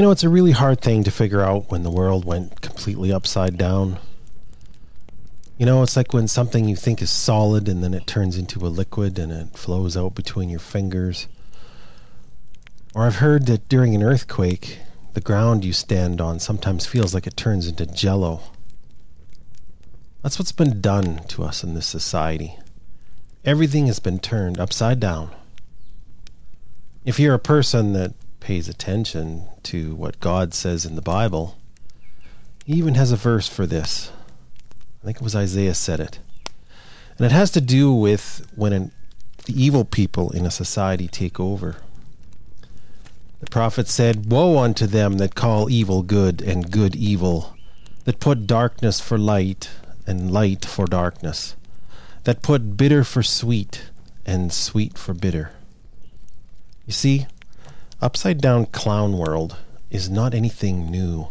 You know, it's a really hard thing to figure out when the world went completely upside down. You know, it's like when something you think is solid and then it turns into a liquid and it flows out between your fingers. Or I've heard that during an earthquake, the ground you stand on sometimes feels like it turns into jello. That's what's been done to us in this society. Everything has been turned upside down. If you're a person that pays attention to what God says in the Bible, he even has a verse for this. I think it was Isaiah said it. And it has to do with when an, the evil people in a society take over. The prophet said, Woe unto them that call evil good and good evil, that put darkness for light and light for darkness, that put bitter for sweet and sweet for bitter. You see, upside down clown world is not anything new.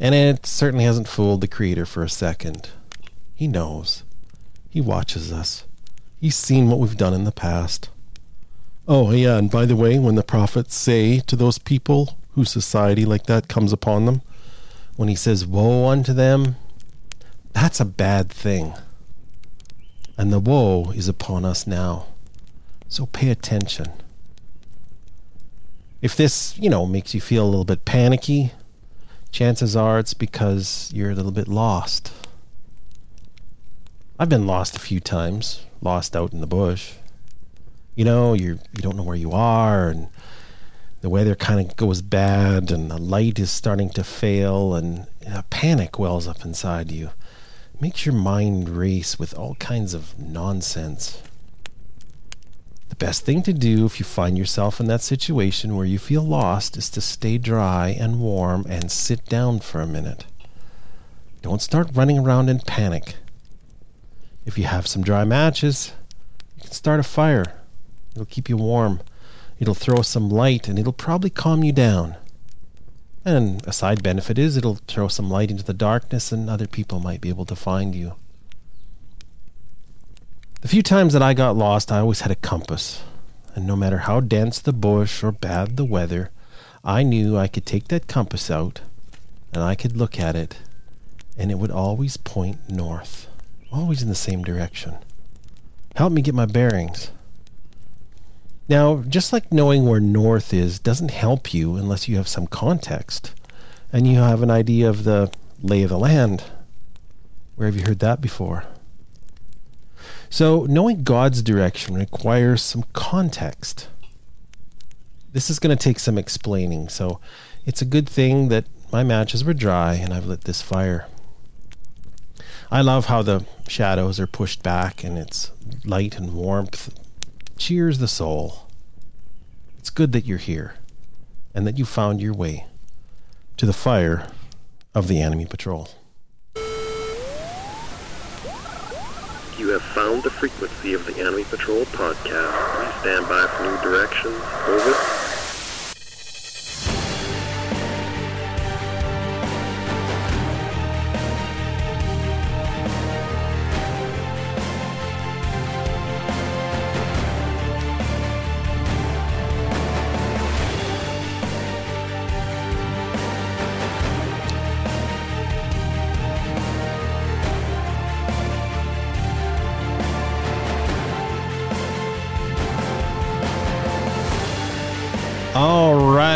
And it certainly hasn't fooled the creator for a second. He knows. He watches us. He's seen what we've done in the past. Oh, yeah, and by the way, when the prophets say to those people whose society like that comes upon them, when he says, Woe unto them, that's a bad thing. And the woe is upon us now. So pay attention. If this, you know, makes you feel a little bit panicky, chances are it's because you're a little bit lost. I've been lost a few times, lost out in the bush. You know, you you don't know where you are and the weather kind of goes bad and the light is starting to fail and a panic wells up inside you makes your mind race with all kinds of nonsense. The best thing to do if you find yourself in that situation where you feel lost is to stay dry and warm and sit down for a minute. Don't start running around in panic. If you have some dry matches, you can start a fire. It'll keep you warm. It'll throw some light and it'll probably calm you down. And a side benefit is it'll throw some light into the darkness and other people might be able to find you. The few times that I got lost, I always had a compass. And no matter how dense the bush or bad the weather, I knew I could take that compass out and I could look at it and it would always point north, always in the same direction. Help me get my bearings. Now, just like knowing where north is doesn't help you unless you have some context and you have an idea of the lay of the land. Where have you heard that before? So, knowing God's direction requires some context. This is going to take some explaining, so it's a good thing that my matches were dry and I've lit this fire. I love how the shadows are pushed back and it's light and warmth cheers the soul. It's good that you're here and that you found your way to the fire of the enemy patrol. Have found the frequency of the Enemy Patrol podcast. Please stand by for new directions. Over.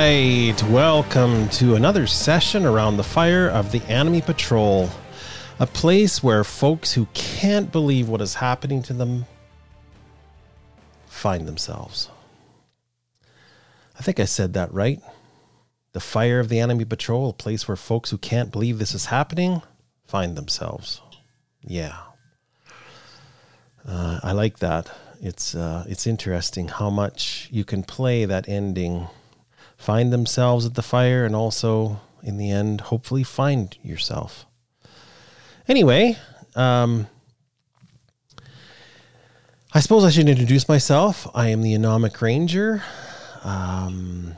Right, welcome to another session around the fire of the Enemy Patrol, a place where folks who can't believe what is happening to them find themselves. I think I said that right. The fire of the Enemy Patrol, a place where folks who can't believe this is happening find themselves. Yeah. Uh, I like that it's uh, it's interesting how much you can play that ending, find themselves at the fire, and also in the end, hopefully find yourself. Anyway, um, I suppose I should introduce myself. I am the Anomic Ranger. Um,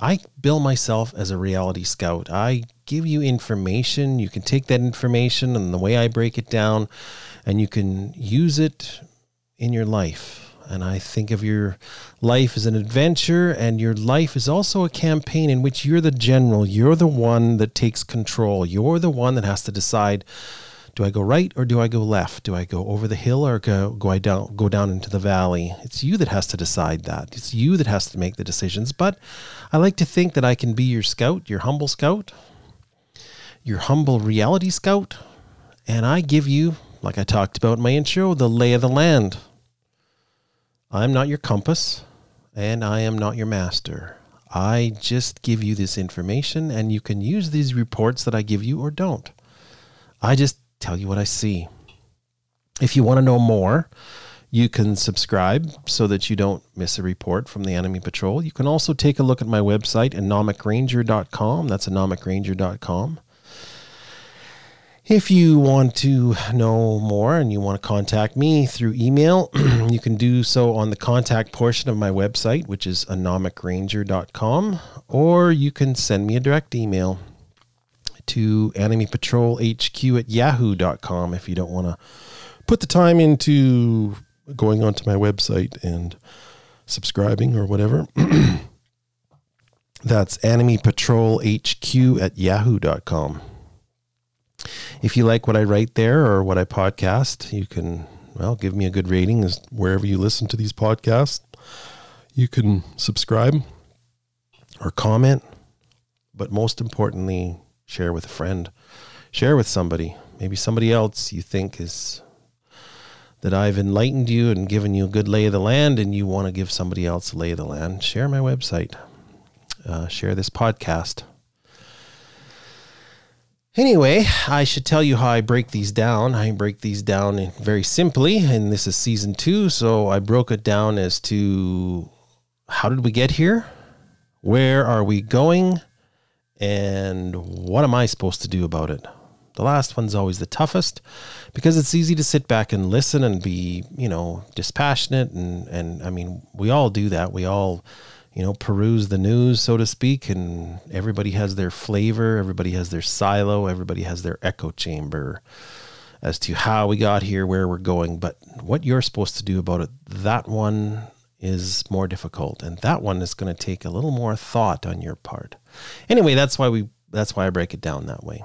I bill myself as a reality scout. I give you information. You can take that information and the way I break it down, and you can use it in your life. And I think of your life as an adventure, and your life is also a campaign in which you're the general. You're the one that takes control. You're the one that has to decide do I go right or do I go left? Do I go over the hill or go, go I down go down into the valley? It's you that has to decide that. It's you that has to make the decisions. But I like to think that I can be your scout, your humble scout, your humble reality scout, and I give you, like I talked about in my intro, the lay of the land. I'm not your compass, and I am not your master. I just give you this information, and you can use these reports that I give you or don't. I just tell you what I see. If you want to know more, you can subscribe so that you don't miss a report from the enemy patrol. You can also take a look at my website, anomicranger.com. That's anomicranger.com. If you want to know more and you want to contact me through email, you can do so on the contact portion of my website, which is anomicranger.com, or you can send me a direct email to Enemy Patrol HQ at yahoo.com if you don't want to put the time into going onto my website and subscribing or whatever. That's Enemy Patrol HQ at yahoo.com. If you like what I write there or what I podcast, you can, well, give me a good rating as wherever you listen to these podcasts. You can subscribe or comment, but most importantly, share with a friend, share with somebody, maybe somebody else you think is that I've enlightened you and given you a good lay of the land, and you want to give somebody else a lay of the land. Share my website, uh, share this podcast. Anyway, I should tell you how I break these down. I break these down very simply, and this is season two, so I broke it down as to how did we get here? Where are we going? And what am I supposed to do about it? The last one's always the toughest because it's easy to sit back and listen and be, you know, dispassionate and and I mean, we all do that. We all, you know, peruse the news, so to speak, and everybody has their flavor, everybody has their silo, everybody has their echo chamber as to how we got here, where we're going, but what you're supposed to do about it, that one is more difficult and that one is going to take a little more thought on your part. Anyway, that's why we that's why I break it down that way.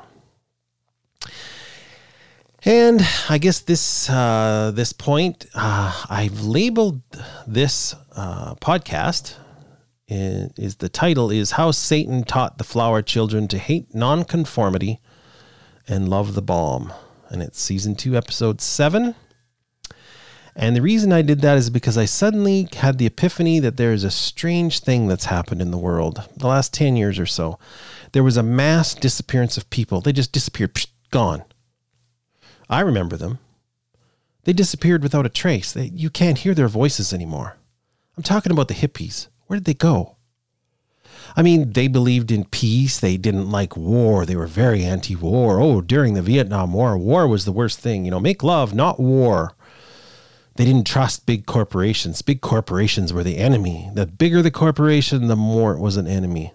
And I guess this uh, this point, uh, I've labeled this uh, podcast. Is, the title is how Satan taught the flower children to hate nonconformity and love the bomb, and it's season two, episode seven. And the reason I did that is because I suddenly had the epiphany that there is a strange thing that's happened in the world the last 10 years or so. There was a mass disappearance of people. They just disappeared, psh, gone. I remember them. They disappeared without a trace. They, you can't hear their voices anymore. I'm talking about the hippies. Where did they go? I mean, they believed in peace. They didn't like war. They were very anti war. Oh, during the Vietnam War, war was the worst thing. You know, make love, not war. They didn't trust big corporations. Big corporations were the enemy. The bigger the corporation, the more it was an enemy.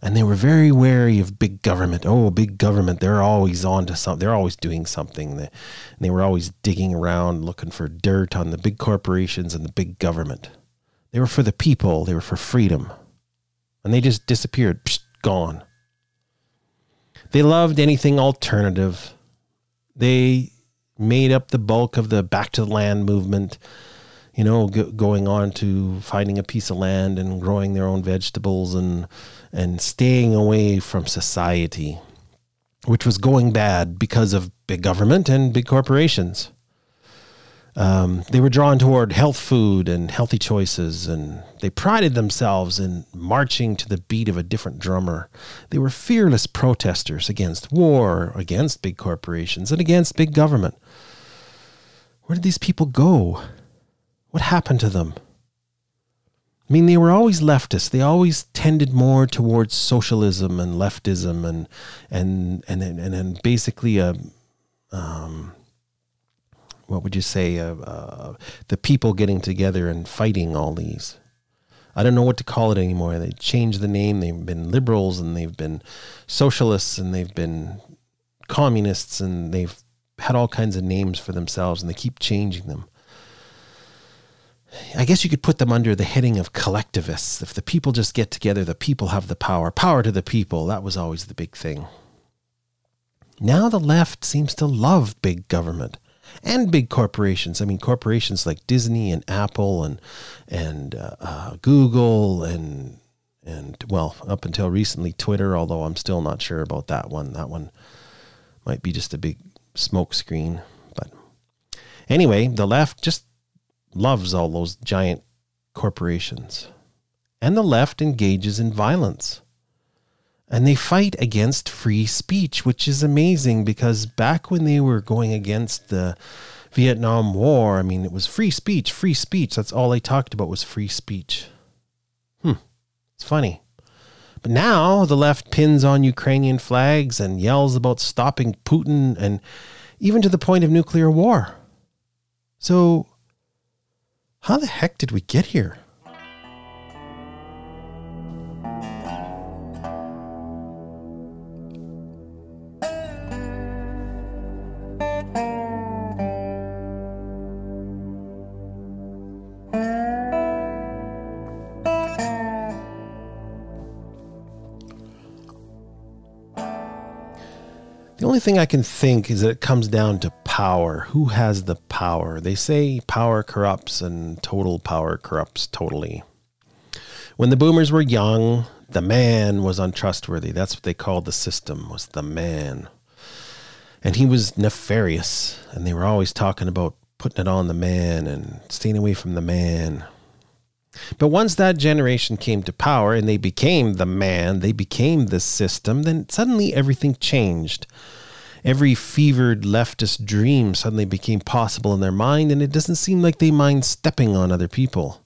And they were very wary of big government. Oh, big government, they're always on to something. They're always doing something. They, they were always digging around looking for dirt on the big corporations and the big government. They were for the people, they were for freedom. And they just disappeared, psh, gone. They loved anything alternative. They made up the bulk of the back to the land movement you know going on to finding a piece of land and growing their own vegetables and and staying away from society which was going bad because of big government and big corporations um, they were drawn toward health food and healthy choices, and they prided themselves in marching to the beat of a different drummer. They were fearless protesters against war, against big corporations, and against big government. Where did these people go? What happened to them? I mean, they were always leftists. They always tended more towards socialism and leftism, and and and and, and basically a, um, what would you say, uh, uh, the people getting together and fighting all these. I don't know what to call it anymore. They changed the name. They've been liberals and they've been socialists and they've been communists and they've had all kinds of names for themselves and they keep changing them. I guess you could put them under the heading of collectivists. If the people just get together, the people have the power. Power to the people. That was always the big thing. Now the left seems to love big government and big corporations. I mean, corporations like Disney and Apple and and uh, uh, Google and and well, up until recently, Twitter. Although I'm still not sure about that one. That one might be just a big smokescreen. But anyway, the left just loves all those giant corporations, and the left engages in violence and they fight against free speech, which is amazing because back when they were going against the Vietnam War, I mean, it was free speech, free speech. That's all they talked about was free speech. Hmm, it's funny. But now the left pins on Ukrainian flags and yells about stopping Putin and even to the point of nuclear war. So, how the heck did we get here? Only thing I can think is that it comes down to power. Who has the power? They say power corrupts and total power corrupts totally. When the boomers were young, the man was untrustworthy. That's what they called the system, was the man. And he was nefarious, and they were always talking about putting it on the man and staying away from the man. But once that generation came to power and they became the man, they became the system, then suddenly everything changed every fevered leftist dream suddenly became possible in their mind, and it doesn't seem like they mind stepping on other people.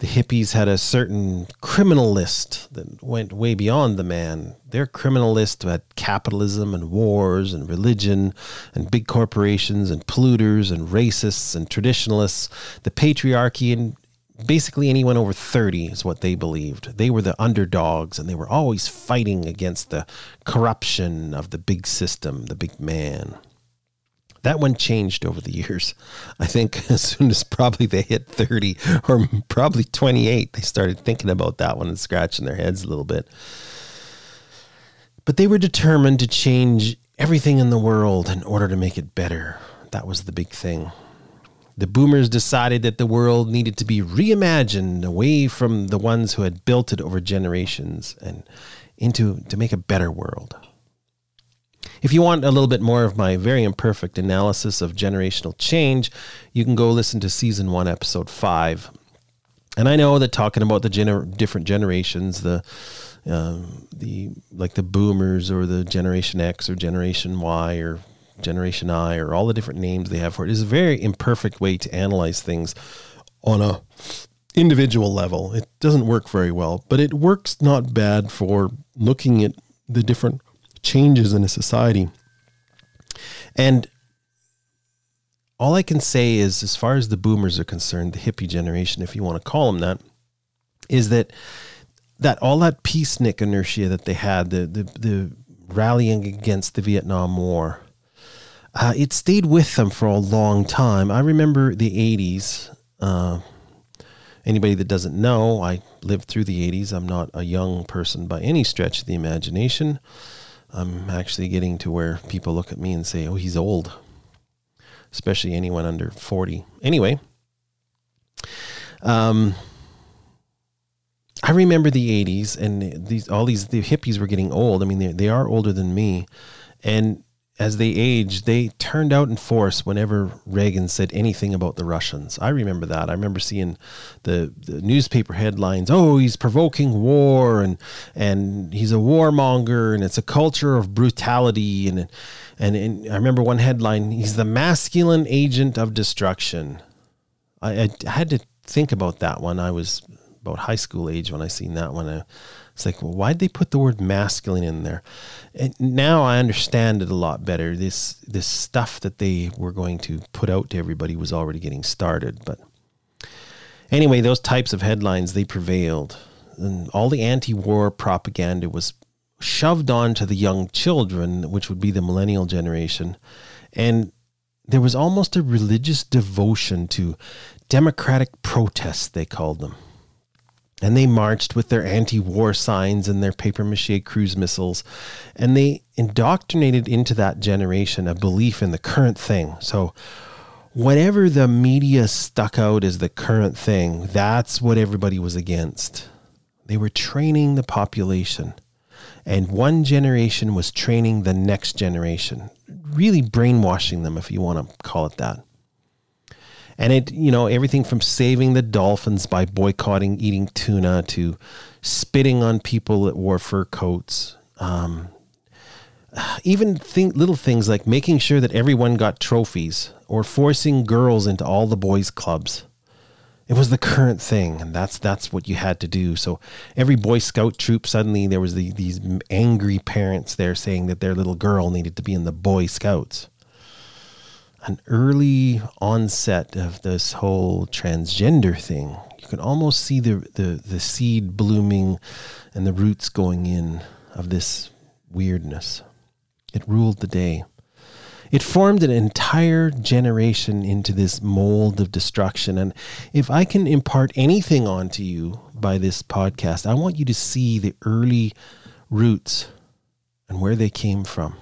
The hippies had a certain criminal list that went way beyond the man. Their criminal list had capitalism and wars and religion and big corporations and polluters and racists and traditionalists, the patriarchy and basically anyone over 30 is what they believed. They were the underdogs and they were always fighting against the corruption of the big system, the big man. That one changed over the years. I think as soon as probably they hit 30 or probably 28, they started thinking about that one and scratching their heads a little bit. But they were determined to change everything in the world in order to make it better. That was the big thing. The boomers decided that the world needed to be reimagined away from the ones who had built it over generations and into to make a better world. If you want a little bit more of my very imperfect analysis of generational change, you can go listen to season 1 episode 5. And I know that talking about the gener- different generations, the um, the like the boomers or the generation X or generation Y or Generation I, or all the different names they have for it, is a very imperfect way to analyze things on a individual level. It doesn't work very well, but it works not bad for looking at the different changes in a society. And all I can say is, as far as the boomers are concerned, the hippie generation, if you want to call them that, is that that all that peacenik inertia that they had, the the, the rallying against the Vietnam War, uh, it stayed with them for a long time. I remember the 80s. Uh, anybody that doesn't know, I lived through the 80s. I'm not a young person by any stretch of the imagination. I'm actually getting to where people look at me and say, oh, he's old, especially anyone under 40. Anyway, um, I remember the 80s and these all these the hippies were getting old. I mean, they, they are older than me. And as they aged, they turned out in force whenever Reagan said anything about the Russians. I remember that. I remember seeing the, the newspaper headlines, "Oh, he's provoking war and and he's a warmonger and it's a culture of brutality." And and, and I remember one headline, "He's the masculine agent of destruction." I, I had to think about that one. I was about high school age when I seen that one. It's like, well, why'd they put the word masculine in there? And now I understand it a lot better. This this stuff that they were going to put out to everybody was already getting started. But anyway, those types of headlines they prevailed, and all the anti-war propaganda was shoved on to the young children, which would be the millennial generation, and there was almost a religious devotion to democratic protests, they called them. And they marched with their anti war signs and their paper mache cruise missiles. And they indoctrinated into that generation a belief in the current thing. So, whatever the media stuck out as the current thing, that's what everybody was against. They were training the population. And one generation was training the next generation, really brainwashing them, if you want to call it that. And it, you know, everything from saving the dolphins by boycotting eating tuna to spitting on people that wore fur coats. Um, even think, little things like making sure that everyone got trophies or forcing girls into all the boys' clubs. It was the current thing, and that's that's what you had to do. So every Boy Scout troop suddenly there was the, these angry parents there saying that their little girl needed to be in the Boy Scouts. An early onset of this whole transgender thing. You can almost see the, the, the seed blooming and the roots going in of this weirdness. It ruled the day. It formed an entire generation into this mold of destruction. And if I can impart anything onto you by this podcast, I want you to see the early roots and where they came from.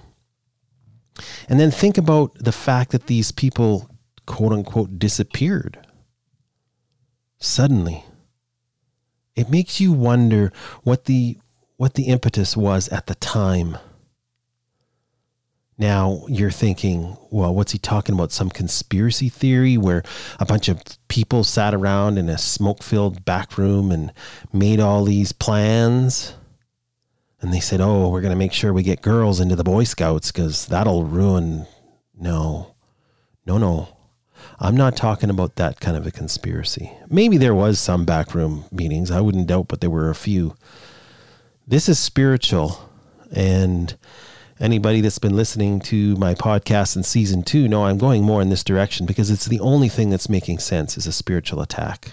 And then think about the fact that these people, quote unquote, disappeared suddenly. It makes you wonder what the what the impetus was at the time now you're thinking, well, what's he talking about? Some conspiracy theory where a bunch of people sat around in a smoke filled back room and made all these plans. And they said, oh, we're going to make sure we get girls into the Boy Scouts because that'll ruin. No, no, no. I'm not talking about that kind of a conspiracy. Maybe there was some backroom meetings. I wouldn't doubt, but there were a few. This is spiritual. And anybody that's been listening to my podcast in season two know I'm going more in this direction because it's the only thing that's making sense is a spiritual attack.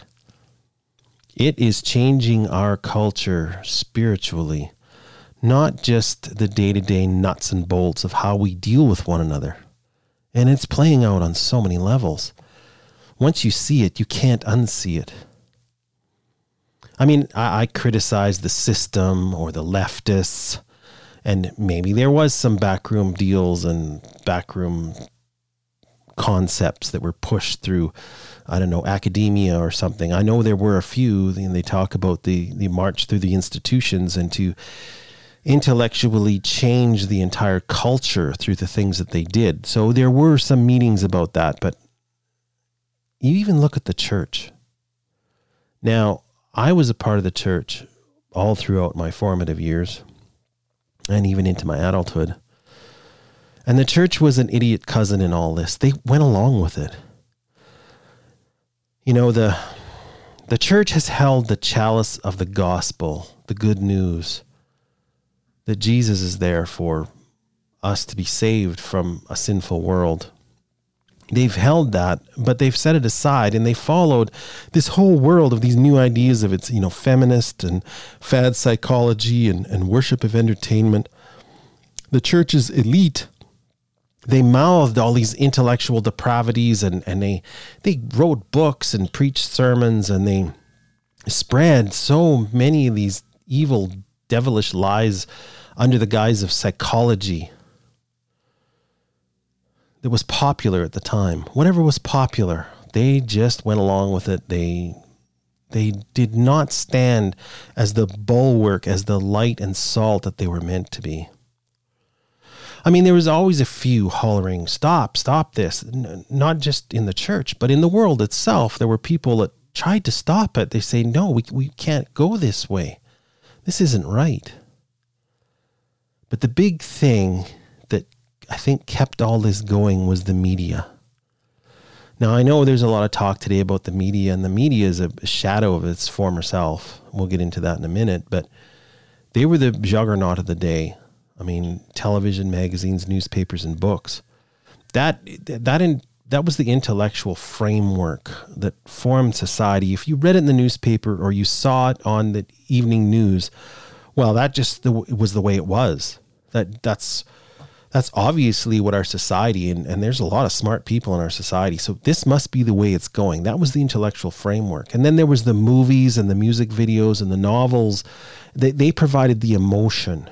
It is changing our culture spiritually, not just the day to day nuts and bolts of how we deal with one another. And it's playing out on so many levels. Once you see it, you can't unsee it. I mean, I, I criticize the system or the leftists and maybe there was some backroom deals and backroom concepts that were pushed through I don't know academia or something. I know there were a few and they talk about the the march through the institutions and to intellectually change the entire culture through the things that they did. So there were some meetings about that, but you even look at the church. Now, I was a part of the church all throughout my formative years and even into my adulthood. And the church was an idiot cousin in all this. They went along with it. You know, the the church has held the chalice of the gospel, the good news that Jesus is there for us to be saved from a sinful world. They've held that, but they've set it aside and they followed this whole world of these new ideas of its, you know, feminist and fad psychology and, and worship of entertainment. The church's elite, they mouthed all these intellectual depravities and, and they they wrote books and preached sermons and they spread so many of these evil, devilish lies under the guise of psychology that was popular at the time. Whatever was popular, they just went along with it. They they did not stand as the bulwark, as the light and salt that they were meant to be. I mean, there was always a few hollering, "Stop! Stop this!" not just in the church, but in the world itself. There were people that tried to stop it. They say, "No, we we can't go this way. This isn't right." But the big thing that I think kept all this going was the media. Now, I know there's a lot of talk today about the media, and the media is a shadow of its former self. We'll get into that in a minute, but they were the juggernaut of the day. I mean, television, magazines, newspapers, and books. That that in, that was the intellectual framework that formed society. If you read it in the newspaper or you saw it on the evening news, well, that just the, was the way it was. That that's that's obviously what our society and, and there's a lot of smart people in our society. So this must be the way it's going. That was the intellectual framework. And then there was the movies and the music videos and the novels. They, they provided the emotion.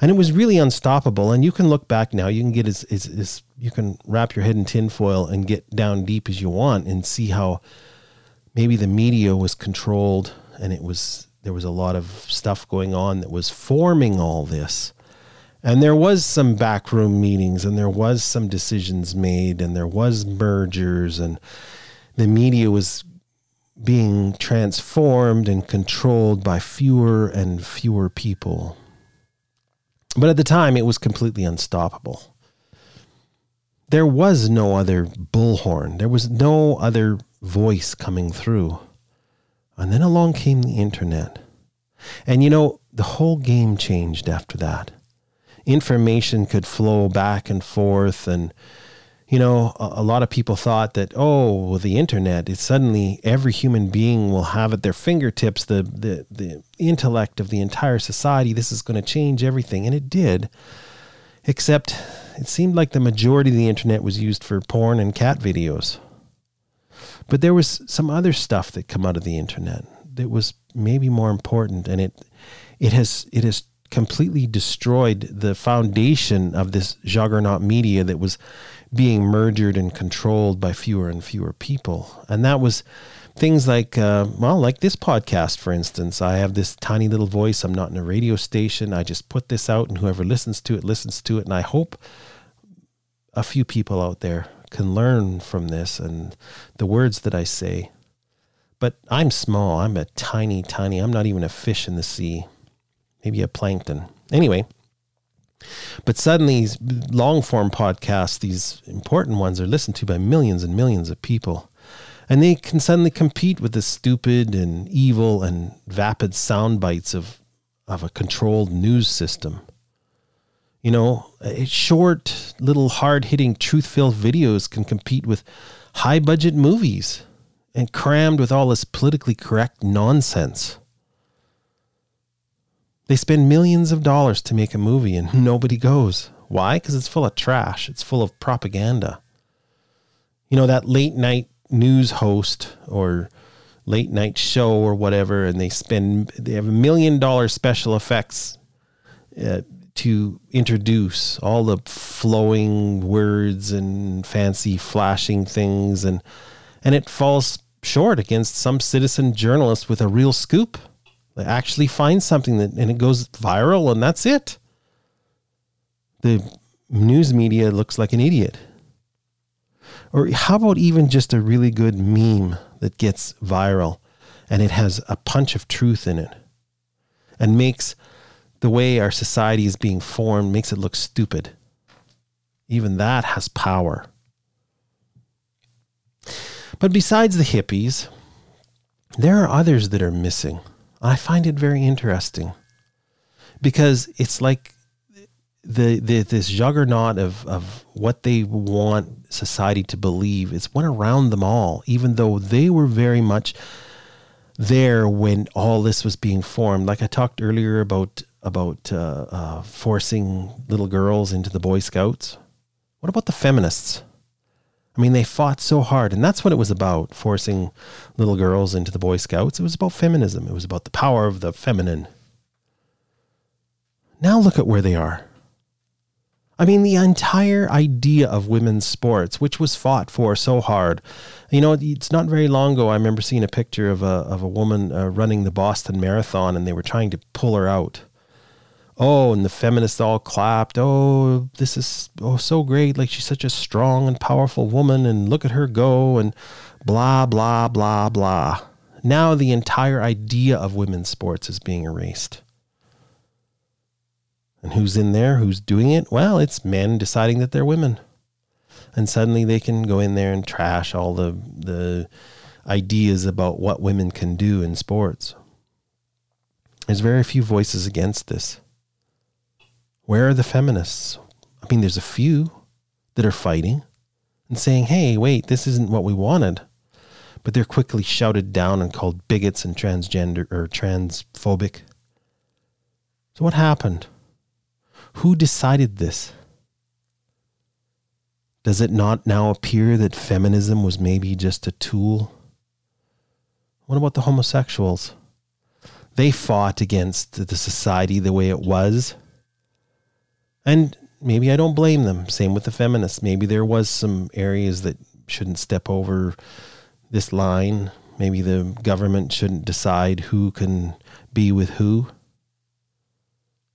And it was really unstoppable. And you can look back now. You can get as, as, as you can wrap your head in tinfoil and get down deep as you want and see how maybe the media was controlled and it was there was a lot of stuff going on that was forming all this. And there was some backroom meetings and there was some decisions made and there was mergers and the media was being transformed and controlled by fewer and fewer people. But at the time it was completely unstoppable there was no other bullhorn. There was no other voice coming through. And then along came the internet. And you know the whole game changed after that. Information could flow back and forth and you know a, a, lot of people thought that oh well, the internet is suddenly every human being will have at their fingertips the the, the intellect of the entire society. This is going to change everything. And it did except it seemed like the majority of the internet was used for porn and cat videos but there was some other stuff that come out of the internet that was maybe more important and it it has it has completely destroyed the foundation of this juggernaut media that was being merged and controlled by fewer and fewer people. And that was things like, uh, well, like this podcast, for instance. I have this tiny little voice. I'm not in a radio station. I just put this out, and whoever listens to it listens to it. And I hope a few people out there can learn from this and the words that I say. But I'm small. I'm a tiny, tiny, I'm not even a fish in the sea maybe a plankton. Anyway, but suddenly, long form podcasts, these important ones, are listened to by millions and millions of people. And they can suddenly compete with the stupid and evil and vapid sound bites of, of a controlled news system. You know, short, little hard hitting, truth filled videos can compete with high budget movies and crammed with all this politically correct nonsense. They spend millions of dollars to make a movie and nobody goes. Why? Because it's full of trash. It's full of propaganda. You know, that late night news host or late night show or whatever, and they spend, they have a million dollar special effects uh, to introduce all the flowing words and fancy flashing things. And, and it falls short against some citizen journalist with a real scoop they actually find something that and it goes viral and that's it. The news media looks like an idiot. Or how about even just a really good meme that gets viral and it has a punch of truth in it and makes the way our society is being formed makes it look stupid. Even that has power. But besides the hippies, there are others that are missing. I find it very interesting because it's like the, the this juggernaut of, of what they want society to believe. It's went around them all, even though they were very much there when all this was being formed. Like I talked earlier about about uh, uh, forcing little girls into the Boy Scouts. What about the feminists? I mean, they fought so hard, and that's what it was about forcing little girls into the Boy Scouts. It was about feminism, it was about the power of the feminine. Now look at where they are. I mean, the entire idea of women's sports, which was fought for so hard. You know, it's not very long ago. I remember seeing a picture of a of a woman uh, running the Boston Marathon, and they were trying to pull her out oh, and the feminists all clapped. Oh, this is oh so great. Like she's such a strong and powerful woman, and look at her go, and blah blah blah blah. Now the entire idea of women's sports is being erased. And who's in there? Who's doing it? Well, it's men deciding that they're women. And suddenly they can go in there and trash all the the ideas about what women can do in sports. There's very few voices against this. Where are the feminists? I mean, there's a few that are fighting and saying, hey, wait, this isn't what we wanted. But they're quickly shouted down and called bigots and transgender or transphobic. So, what happened? Who decided this? Does it not now appear that feminism was maybe just a tool? What about the homosexuals? They fought against the society the way it was. And maybe I don't blame them. Same with the feminists. Maybe there was some areas that shouldn't step over this line. Maybe the government shouldn't decide who can be with who.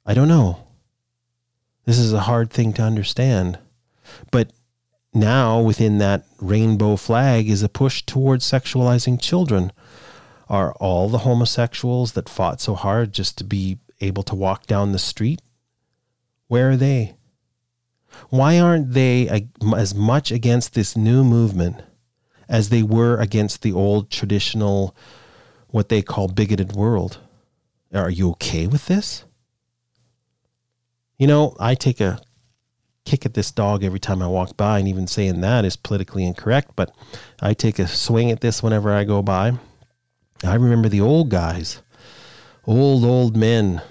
I don't know. This is a hard thing to understand. But now, within that rainbow flag, is a push towards sexualizing children. Are all the homosexuals that fought so hard just to be able to walk down the street? Where are they? Why aren't they as much against this new movement as they were against the old traditional, what they call bigoted world? Are you okay with this? You know, I take a kick at this dog every time I walk by, and even saying that is politically incorrect, but I take a swing at this whenever I go by. I remember the old guys, old, old men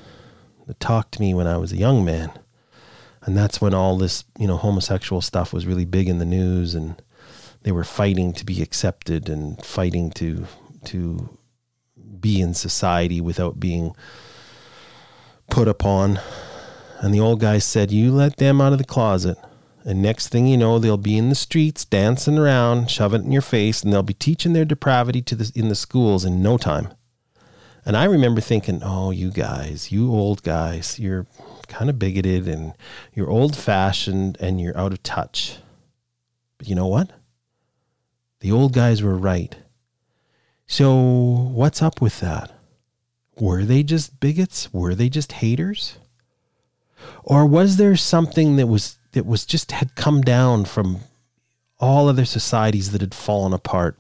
that talked to me when I was a young man. And that's when all this, you know, homosexual stuff was really big in the news and they were fighting to be accepted and fighting to to be in society without being put upon and the old guy said, You let them out of the closet. And next thing you know, they'll be in the streets dancing around, shoving it in your face, and they'll be teaching their depravity to the, in the schools in no time. And I remember thinking, oh, you guys, you old guys, you're kind of bigoted and you're old fashioned and you're out of touch. But you know what? The old guys were right. So, what's up with that? Were they just bigots? Were they just haters? Or was there something that was that was just had come down from all other societies that had fallen apart?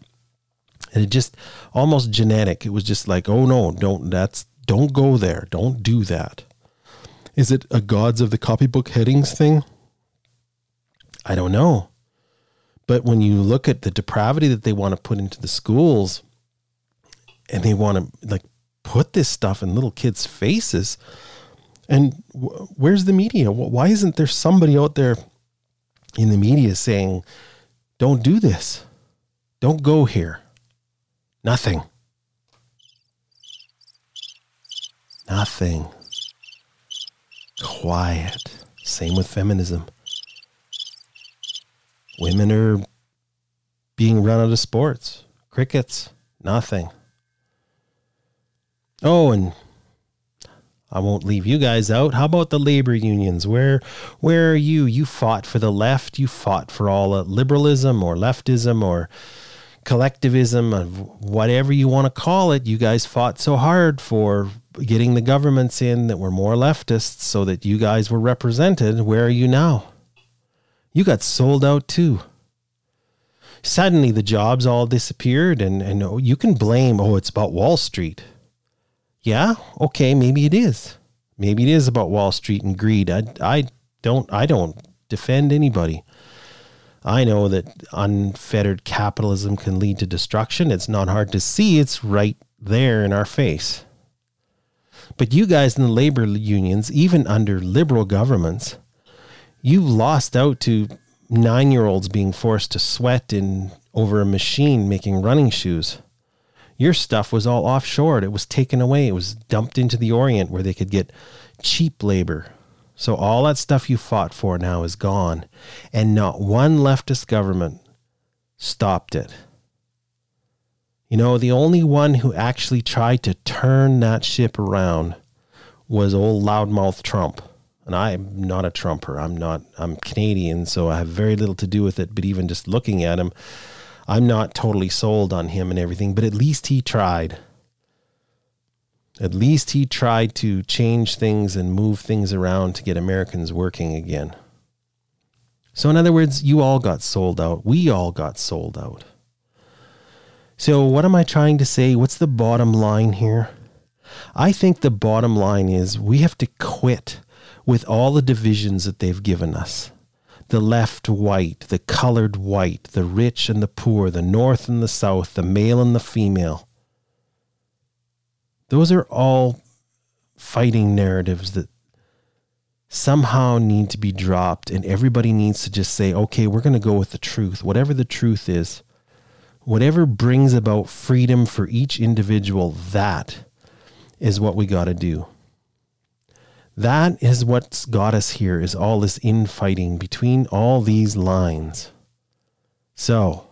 And it just almost genetic. It was just like oh no don't that's don't go there. Don't do that. Is it a gods of the copybook headings thing? I don't know. But when you look at the depravity that they want to put into the schools and they want to like put this stuff in little kids faces and where's the media? Why isn't there somebody out there in the media saying, don't do this? Don't go here? Nothing. Nothing. Quiet. Same with feminism. Women are being run out of sports. Crickets. Nothing. Oh, and I won't leave you guys out. How about the labor unions? Where where are you? You fought for the left. You fought for all liberalism or leftism or collectivism of whatever you want to call it. You guys fought so hard for getting the governments in that were more leftists so that you guys were represented. Where are you now? You got sold out too. Suddenly the jobs all disappeared and and you can blame oh it's about Wall Street yeah, okay, maybe it is. Maybe it is about Wall Street and greed. I, I don't I don't defend anybody. I know that unfettered capitalism can lead to destruction. It's not hard to see. It's right there in our face. But you guys in the labor unions, even under liberal governments, you've lost out to nine year olds being forced to sweat in over a machine making running shoes. Your stuff was all offshore. It was taken away. It was dumped into the Orient where they could get cheap labor. So all that stuff you fought for now is gone. And not one leftist government stopped it. You know, the only one who actually tried to turn that ship around was old loudmouth Trump. And I'm not a Trumper. I'm not, I'm Canadian, so I have very little to do with it. But even just looking at him, I'm not totally sold on him and everything, but at least he tried. At least he tried to change things and move things around to get Americans working again. So, in other words, you all got sold out. We all got sold out. So, what am I trying to say? What's the bottom line here? I think the bottom line is we have to quit with all the divisions that they've given us the left white, the colored white, the rich and the poor, the north and the south, the male and the female. Those are all fighting narratives that somehow need to be dropped and everybody needs to just say okay we're going to go with the truth whatever the truth is whatever brings about freedom for each individual that is what we got to do that is what's got us here is all this infighting between all these lines. So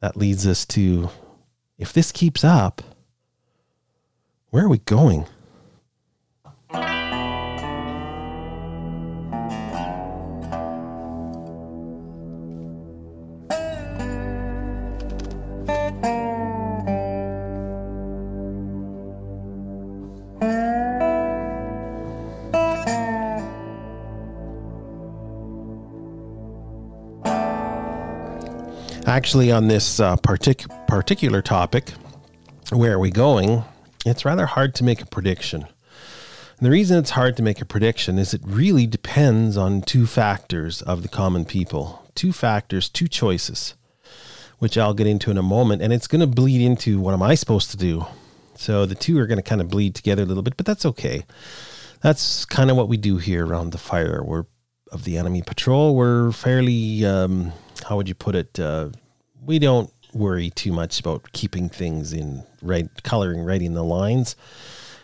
that leads us to if this keeps up where are we going actually on this uh, partic- particular topic, where are we going? It's rather hard to make a prediction. And the reason it's hard to make a prediction is it really depends on two factors of the common people. Two factors, two choices, which I'll get into in a moment. And it's going to bleed into what am I supposed to do? So the two are going to kind of bleed together a little bit, but that's okay. That's kind of what we do here around the fire. We're of the enemy patrol. We're fairly, um, how would you put it? Uh, we don't worry too much about keeping things in right coloring in the lines.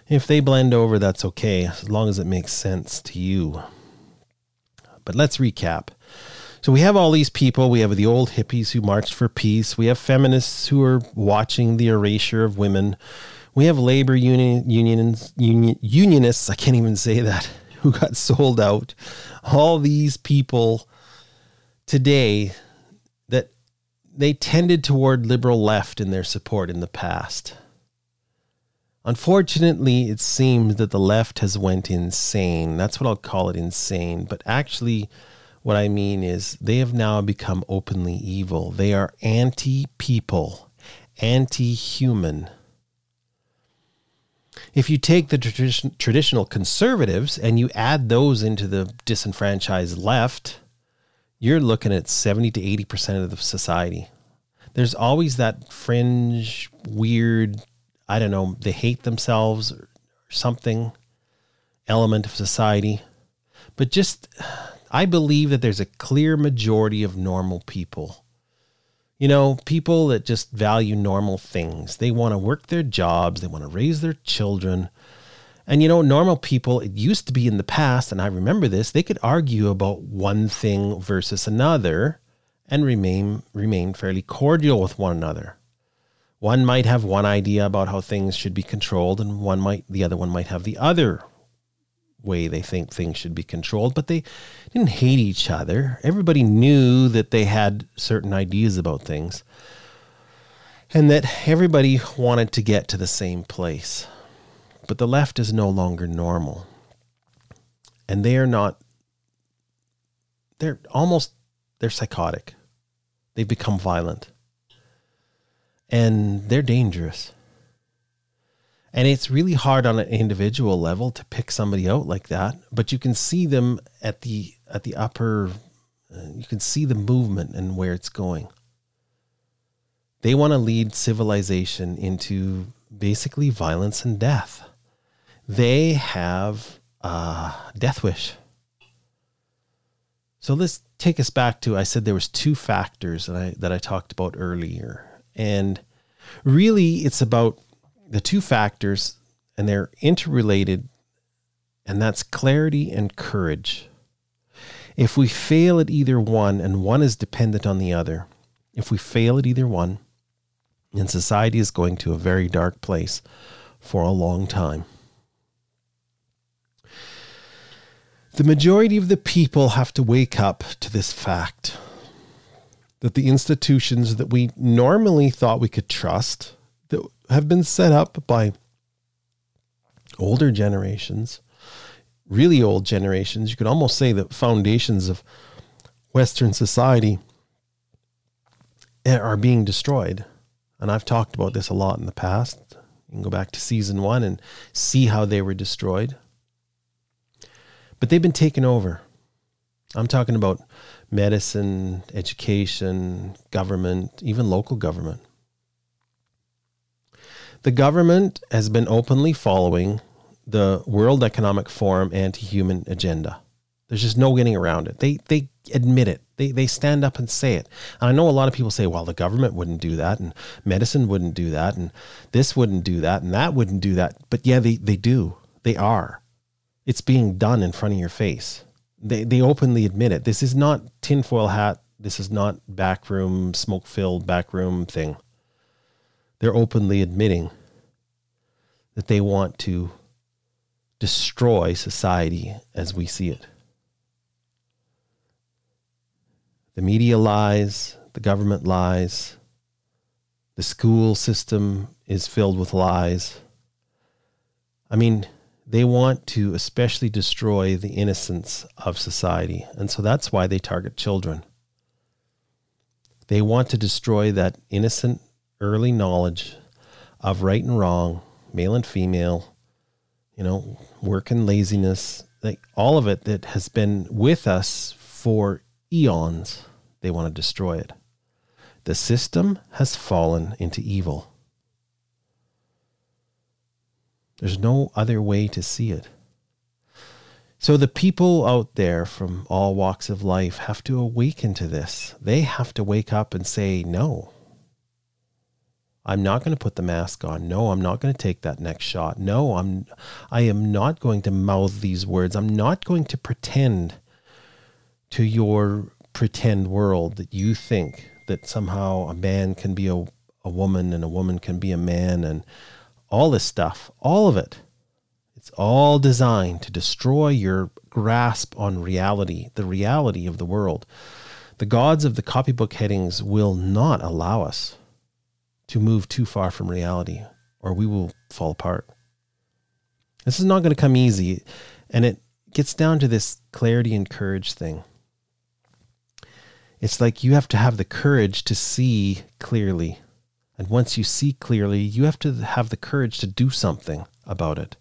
If they blend over, that's okay, as long as it makes sense to you. But let's recap. So we have all these people. We have the old hippies who marched for peace. We have feminists who are watching the erasure of women. We have labor union, unions, union, unionists. I can't even say that. Who got sold out. All these people today they tended toward liberal left in their support in the past. Unfortunately, it seems that the left has went insane. That's what I'll call it insane. But actually, what I mean is they have now become openly evil. They are anti people, anti human. If you take the tradition, traditional conservatives and you add those into the disenfranchised left, you're looking at 70 to 80% of the society. There's always that fringe, weird, I don't know, they hate themselves or something element of society. But just, I believe that there's a clear majority of normal people. You know, people that just value normal things. They want to work their jobs, they want to raise their children and you know, normal people, it used to be in the past, and I remember this, they could argue about one thing versus another and remain remain fairly cordial with one another. One might have one idea about how things should be controlled, and one might the other one might have the other way they think things should be controlled, but they didn't hate each other. Everybody knew that they had certain ideas about things. And that everybody wanted to get to the same place. But the left is no longer normal. And they are not, they're almost, they're psychotic. They've become violent. And they're dangerous. And it's really hard on an individual level to pick somebody out like that, but you can see them at the at the upper you can see the movement and where it's going. They want to lead civilization into basically violence and death they have a death wish. So let's take us back to I said there was two factors that I that I talked about earlier. And really it's about the two factors and they're interrelated and that's clarity and courage. If we fail at either one and one is dependent on the other, if we fail at either one, then society is going to a very dark place for a long time. The majority of the people have to wake up to this fact that the institutions that we normally thought we could trust that have been set up by older generations, really old generations, you could almost say the foundations of Western society eh, are being destroyed. And I've talked about this a lot in the past. You can go back to season one and see how they were destroyed but they've been taken over. I'm talking about medicine, education, government, even local government. The government has been openly following the World Economic Forum anti-human agenda. There's just no getting around it. They they admit it. They they stand up and say it. And I know a lot of people say, well, the government wouldn't do that, and medicine wouldn't do that, and this wouldn't do that, and that wouldn't do that. But yeah, they they do. They are. It's being done in front of your face. They they openly admit it. This is not tinfoil hat. This is not backroom smoke filled backroom thing. They're openly admitting that they want to destroy society as we see it. The media lies, the government lies, the school system is filled with lies. I mean, they want to especially destroy the innocence of society. And so that's why they target children. They want to destroy that innocent early knowledge of right and wrong, male and female, you know, work and laziness, like all of it that has been with us for eons, they want to destroy it. The system has fallen into evil. There's no other way to see it. So the people out there from all walks of life have to awaken to this. They have to wake up and say, no, I'm not going to put the mask on. No, I'm not going to take that next shot. No, I'm I am not going to mouth these words. I'm not going to pretend to your pretend world that you think that somehow a man can be a, a woman and a woman can be a man and all this stuff, all of it. It's all designed to destroy your grasp on reality, the reality of the world. The gods of the copybook headings will not allow us to move too far from reality or we will fall apart. This is not going to come easy. And it gets down to this clarity and courage thing. It's like you have to have the courage to see clearly. And once you see clearly, you have to have the courage to do something about it.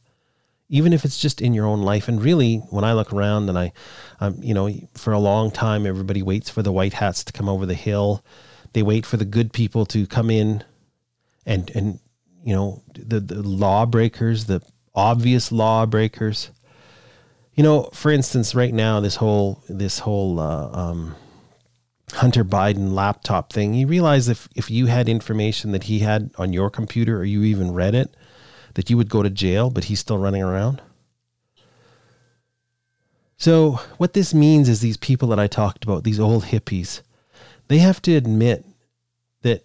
Even if it's just in your own life. And really, when I look around and I, um, you know, for a long time, everybody waits for the white hats to come over the hill. They wait for the good people to come in and and you know the the lawbreakers, the obvious lawbreakers. You know, for instance, right now this whole this whole uh, um, Hunter Biden laptop thing. You realize if if you had information that he had on your computer or you even read it, that you would go to jail, but he's still running around. So what this means is these people that I talked about, these old hippies, they have to admit that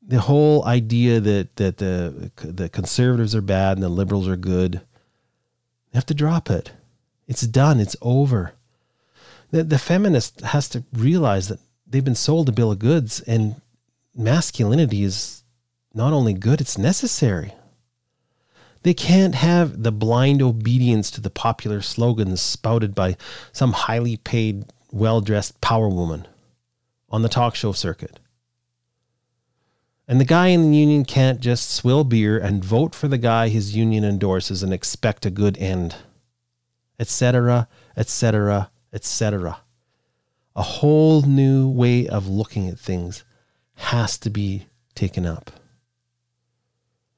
the whole idea that that the the conservatives are bad and the liberals are good, you have to drop it. It's done. It's over. The the feminist has to realize that they've been sold a bill of goods, and masculinity is not only good; it's necessary. They can't have the blind obedience to the popular slogans spouted by some highly paid, well dressed power woman on the talk show circuit. And the guy in the union can't just swill beer and vote for the guy his union endorses and expect a good end, etc., etc., etc. A whole new way of looking at things has to be taken up.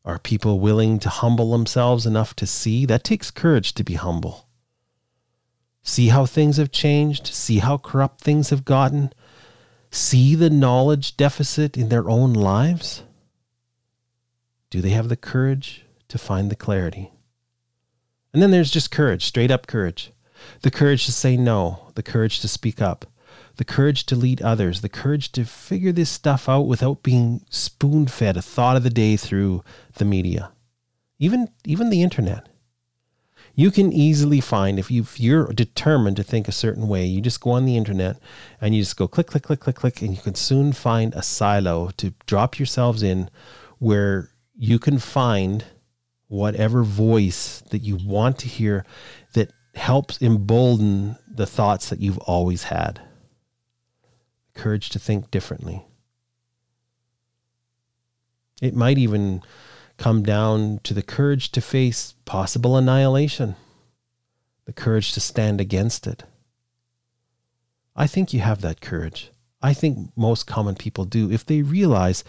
Are people willing to humble themselves enough to see? That takes courage to be humble. See how things have changed, see how corrupt things have gotten, see the knowledge deficit in their own lives? Do they have the courage to find the clarity? And then there's just courage, straight up courage. The courage to say no, the courage to speak up, the courage to lead others, the courage to figure this stuff out without being spoon fed a thought of the day through the media, even, even the internet. You can easily find if, you, if you're determined to think a certain way, you just go on the internet and you just go click, click, click, click, click, and you can soon find a silo to drop yourselves in where you can find whatever voice that you want to hear that helps embolden the thoughts that you've always had. Courage to think differently. It might even come down to the courage to face possible annihilation, the courage to stand against it. I think you have that courage. I think most common people do if they realize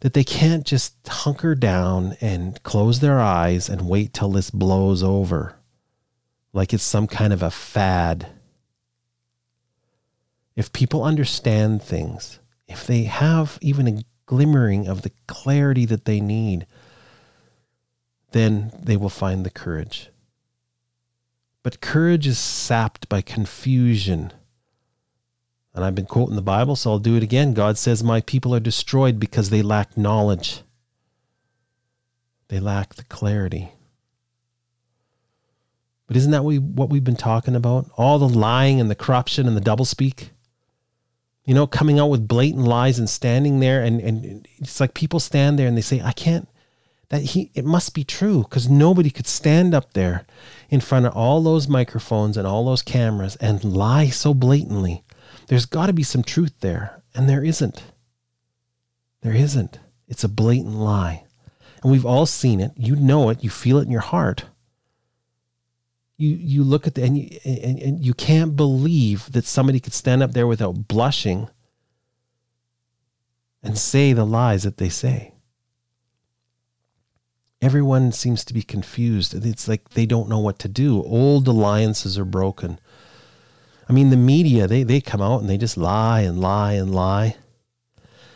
that they can't just hunker down and close their eyes and wait till this blows over like it's some kind of a fad. If people understand things, if they have even a glimmering of the clarity that they need, then they will find the courage. But courage is sapped by confusion. And I've been quoting the Bible, so I'll do it again. God says, My people are destroyed because they lack knowledge, they lack the clarity. But isn't that what we've been talking about? All the lying and the corruption and the doublespeak? You know, coming out with blatant lies and standing there and, and it's like people stand there and they say, I can't that he it must be true because nobody could stand up there in front of all those microphones and all those cameras and lie so blatantly. There's got to be some truth there, and there isn't. There isn't. It's a blatant lie. And we've all seen it. You know it. You feel it in your heart. You you look at the and you, and, and you can't believe that somebody could stand up there without blushing and say the lies that they say everyone seems to be confused. It's like they don't know what to do. Old alliances are broken. I mean, the media, they, they come out and they just lie and lie and lie.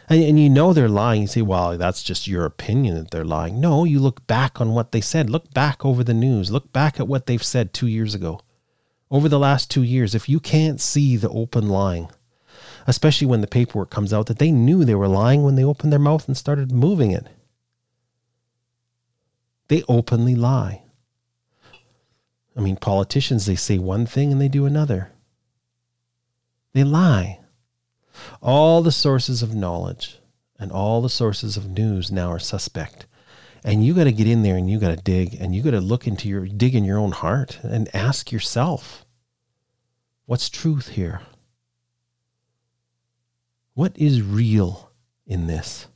And, and you know they're lying. You say, well, that's just your opinion that they're lying. No, you look back on what they said. Look back over the news. Look back at what they've said two years ago. Over the last two years, if you can't see the open lying, especially when the paperwork comes out that they knew they were lying when they opened their mouth and started moving it they openly lie. I mean, politicians, they say one thing and they do another. They lie. All the sources of knowledge and all the sources of news now are suspect. And you got to get in there and you got to dig and you got to look into your, dig in your own heart and ask yourself, what's truth here? What is real in this?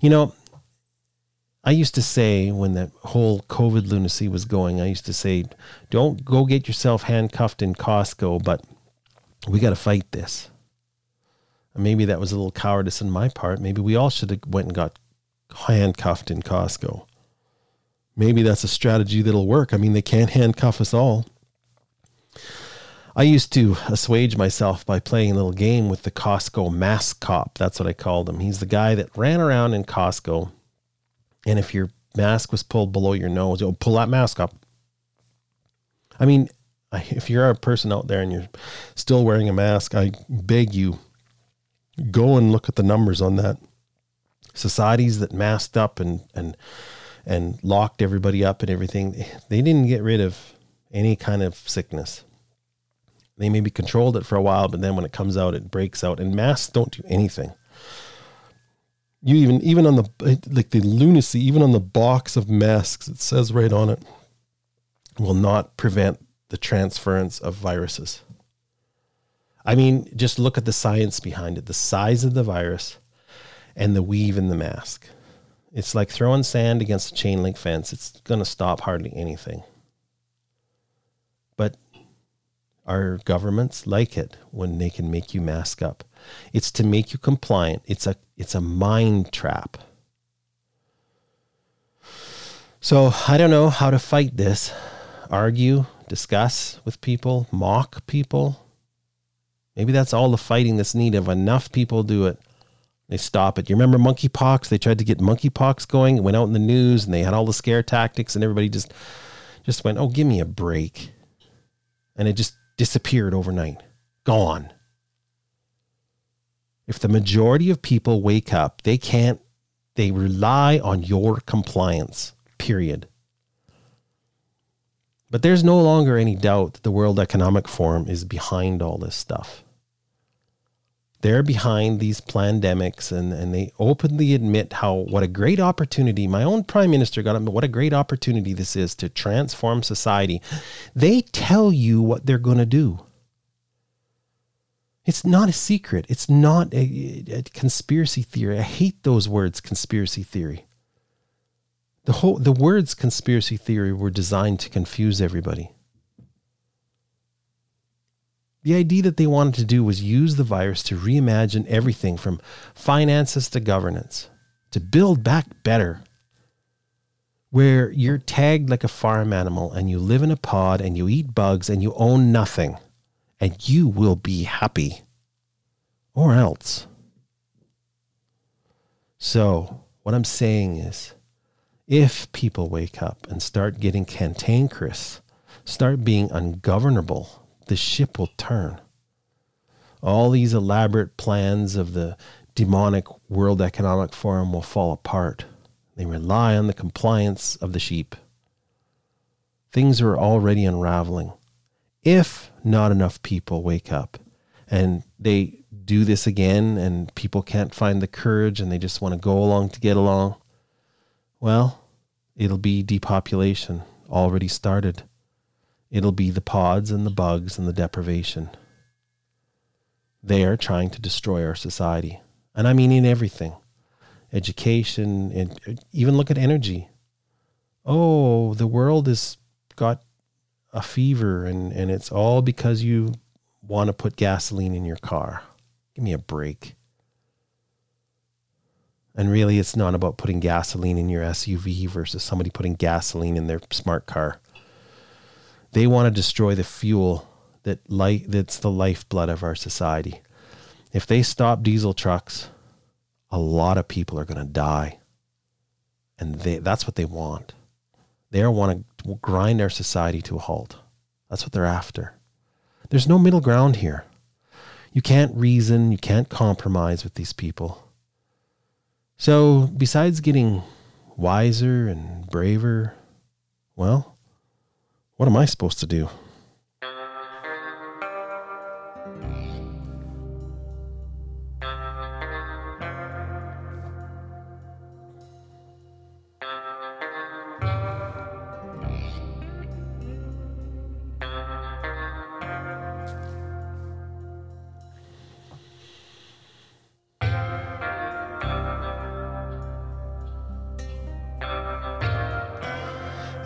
You know, I used to say when the whole COVID lunacy was going, I used to say, don't go get yourself handcuffed in Costco, but we got to fight this. maybe that was a little cowardice on my part. Maybe we all should have went and got handcuffed in Costco. Maybe that's a strategy that'll work. I mean, they can't handcuff us all. I used to assuage myself by playing a little game with the Costco mask cop. That's what I called him. He's the guy that ran around in Costco, and if your mask was pulled below your nose, you'll pull that mask up. I mean, if you're a person out there and you're still wearing a mask, I beg you, go and look at the numbers on that. Societies that masked up and and and locked everybody up and everything, they didn't get rid of any kind of sickness they maybe controlled it for a while, but then when it comes out, it breaks out. And masks don't do anything. You even even on the like the lunacy, even on the box of masks, it says right on it, will not prevent the transference of viruses. I mean, just look at the science behind it, the size of the virus and the weave in the mask. It's like throwing sand against a chain link fence. It's going to stop hardly anything. But our governments like it when they can make you mask up. It's to make you compliant. It's a it's a mind trap. So I don't know how to fight this. Argue, discuss with people, mock people. Maybe that's all the fighting that's needed. If enough people do it, they stop it. You remember monkeypox? They tried to get monkeypox going. It went out in the news, and they had all the scare tactics, and everybody just just went, "Oh, give me a break," and it just disappeared overnight, gone. If the majority of people wake up, they can't, they rely on your compliance, period. But there's no longer any doubt that the World Economic Forum is behind all this stuff. They're behind these pandemics and, and they openly admit how what a great opportunity my own prime minister got what a great opportunity this is to transform society. They tell you what they're going to do. It's not a secret. It's not a, a, conspiracy theory. I hate those words, conspiracy theory. The whole the words conspiracy theory were designed to confuse everybody. The idea that they wanted to do was use the virus to reimagine everything from finances to governance, to build back better, where you're tagged like a farm animal and you live in a pod and you eat bugs and you own nothing, and you will be happy. Or else. So, what I'm saying is, if people wake up and start getting cantankerous, start being ungovernable, the ship will turn. All these elaborate plans of the demonic World Economic Forum will fall apart. They rely on the compliance of the sheep. Things are already unraveling. If not enough people wake up and they do this again and people can't find the courage and they just want to go along to get along, well, it'll be depopulation already started. It'll be the pods and the bugs and the deprivation. They are trying to destroy our society. And I mean in everything education, and even look at energy. Oh, the world has got a fever, and, and it's all because you want to put gasoline in your car. Give me a break. And really, it's not about putting gasoline in your SUV versus somebody putting gasoline in their smart car. They want to destroy the fuel that light that's the lifeblood of our society. If they stop diesel trucks, a lot of people are going to die. And they, that's what they want. They want to grind our society to a halt. That's what they're after. There's no middle ground here. You can't reason, you can't compromise with these people. So, besides getting wiser and braver, well, what am I supposed to do?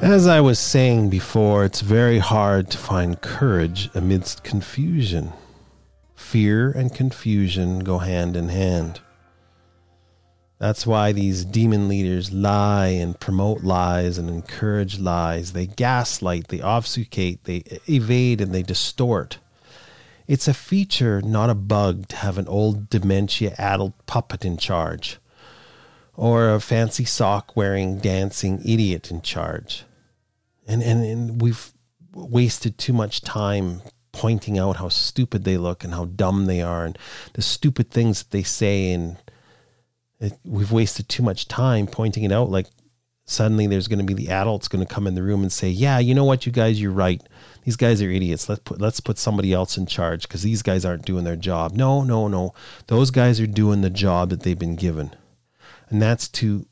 As I was saying before, it's very hard to find courage amidst confusion. Fear and confusion go hand in hand. That's why these demon leaders lie and promote lies and encourage lies. They gaslight, they obfuscate, they evade, and they distort. It's a feature, not a bug, to have an old dementia addled puppet in charge or a fancy sock wearing dancing idiot in charge and, and, and we've wasted too much time pointing out how stupid they look and how dumb they are and the stupid things that they say. And it, we've wasted too much time pointing it out. Like suddenly there's going to be the adults going to come in the room and say yeah you know what you guys you're right. These guys are idiots. Let's put let's put somebody else in charge because these guys aren't doing their job. No no no. Those guys are doing the job that they've been given. And that's to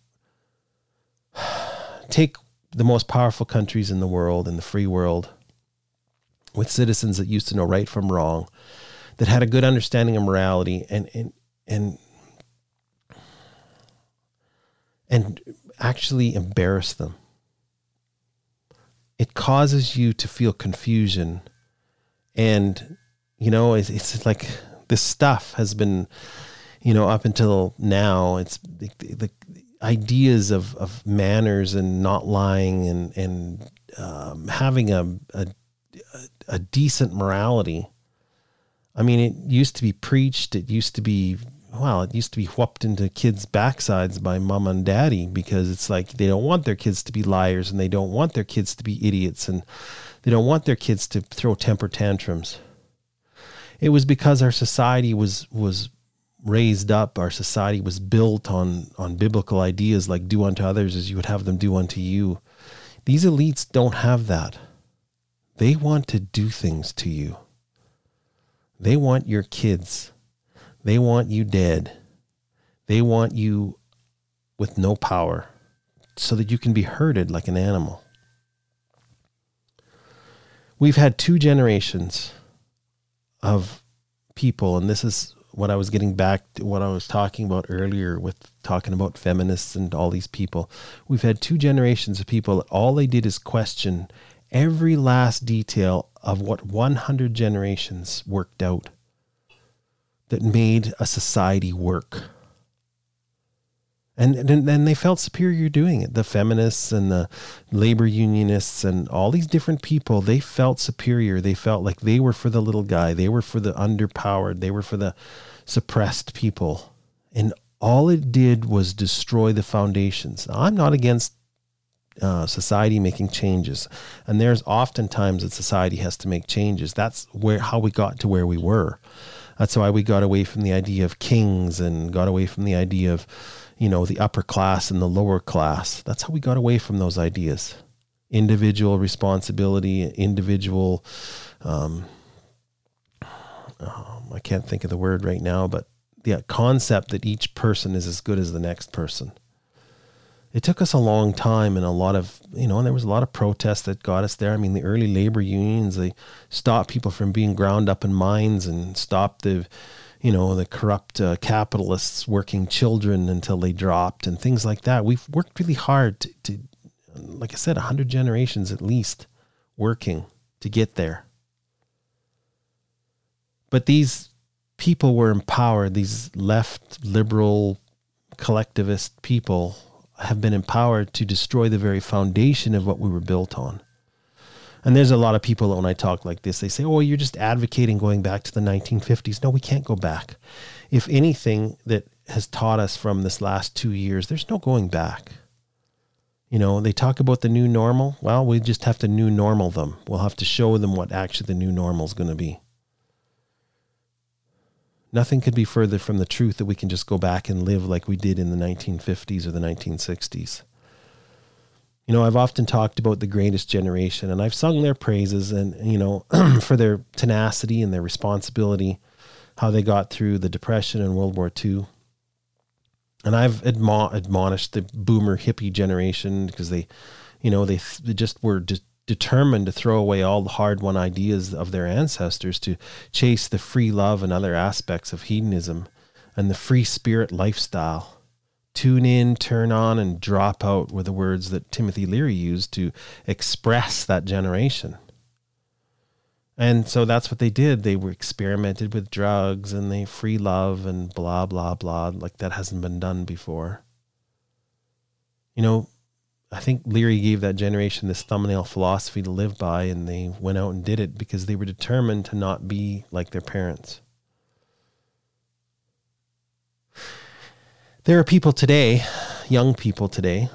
take the most powerful countries in the world, in the free world, with citizens that used to know right from wrong, that had a good understanding of morality, and and and and actually embarrass them. It causes you to feel confusion, and you know it's, it's like this stuff has been, you know, up until now. It's the, the ideas of, of manners and not lying and and um, having a, a a decent morality. I mean, it used to be preached. It used to be well, it used to be whooped into kids' backsides by mom and daddy because it's like they don't want their kids to be liars and they don't want their kids to be idiots and they don't want their kids to throw temper tantrums. It was because our society was was raised up, our society was built on on biblical ideas like do unto others as you would have them do unto you. These elites don't have that. They want to do things to you. They want your kids. They want you dead. They want you with no power so that you can be herded like an animal. We've had two generations of people, and this is what I was getting back to what I was talking about earlier with talking about feminists and all these people. We've had two generations of people all they did is question every last detail of what 100 generations worked out that made a society work. And then they felt superior doing it. The feminists and the labor unionists and all these different people, they felt superior. They felt like they were for the little guy. They were for the underpowered. They were for the suppressed people. And all it did was destroy the foundations. I'm not against uh, society making changes, and there's oftentimes that society has to make changes. That's where how we got to where we were. That's why we got away from the idea of kings and got away from the idea of, you know, the upper class and the lower class. That's how we got away from those ideas. Individual responsibility, individual. Um, um, I can't think of the word right now, but the concept that each person is as good as the next person. It took us a long time and a lot of, you know, and there was a lot of protests that got us there. I mean, the early labor unions, they stopped people from being ground up in mines and stopped the, you know, the corrupt uh, capitalists working children until they dropped and things like that. We've worked really hard to, to like I said, 100 generations at least working to get there. But these people were empowered, these left liberal collectivist people have been empowered to destroy the very foundation of what we were built on. And there's a lot of people when I talk like this, they say, oh, you're just advocating going back to the 1950s. No, we can't go back. If anything that has taught us from this last two years, there's no going back. You know, they talk about the new normal. Well, we just have to new normal them. We'll have to show them what actually the new normal is going to be. Nothing could be further from the truth that we can just go back and live like we did in the 1950s or the 1960s. You know, I've often talked about the greatest generation and I've sung their praises and, you know, for their tenacity and their responsibility, how they got through the Depression and World War II. And I've admo- admonished the boomer hippie generation because they, you know, they, they just were just determined to throw away all the hard won ideas of their ancestors to chase the free love and other aspects of hedonism and the free spirit lifestyle. Tune in, turn on, and drop out were the words that Timothy Leary used to express that generation. And so that's what they did. They were experimented with drugs and they free love and blah, blah, blah. Like that hasn't been done before. You know, I think Leary gave that generation this thumbnail philosophy to live by, and they went out and did it because they were determined to not be like their parents. There are people today, young people today,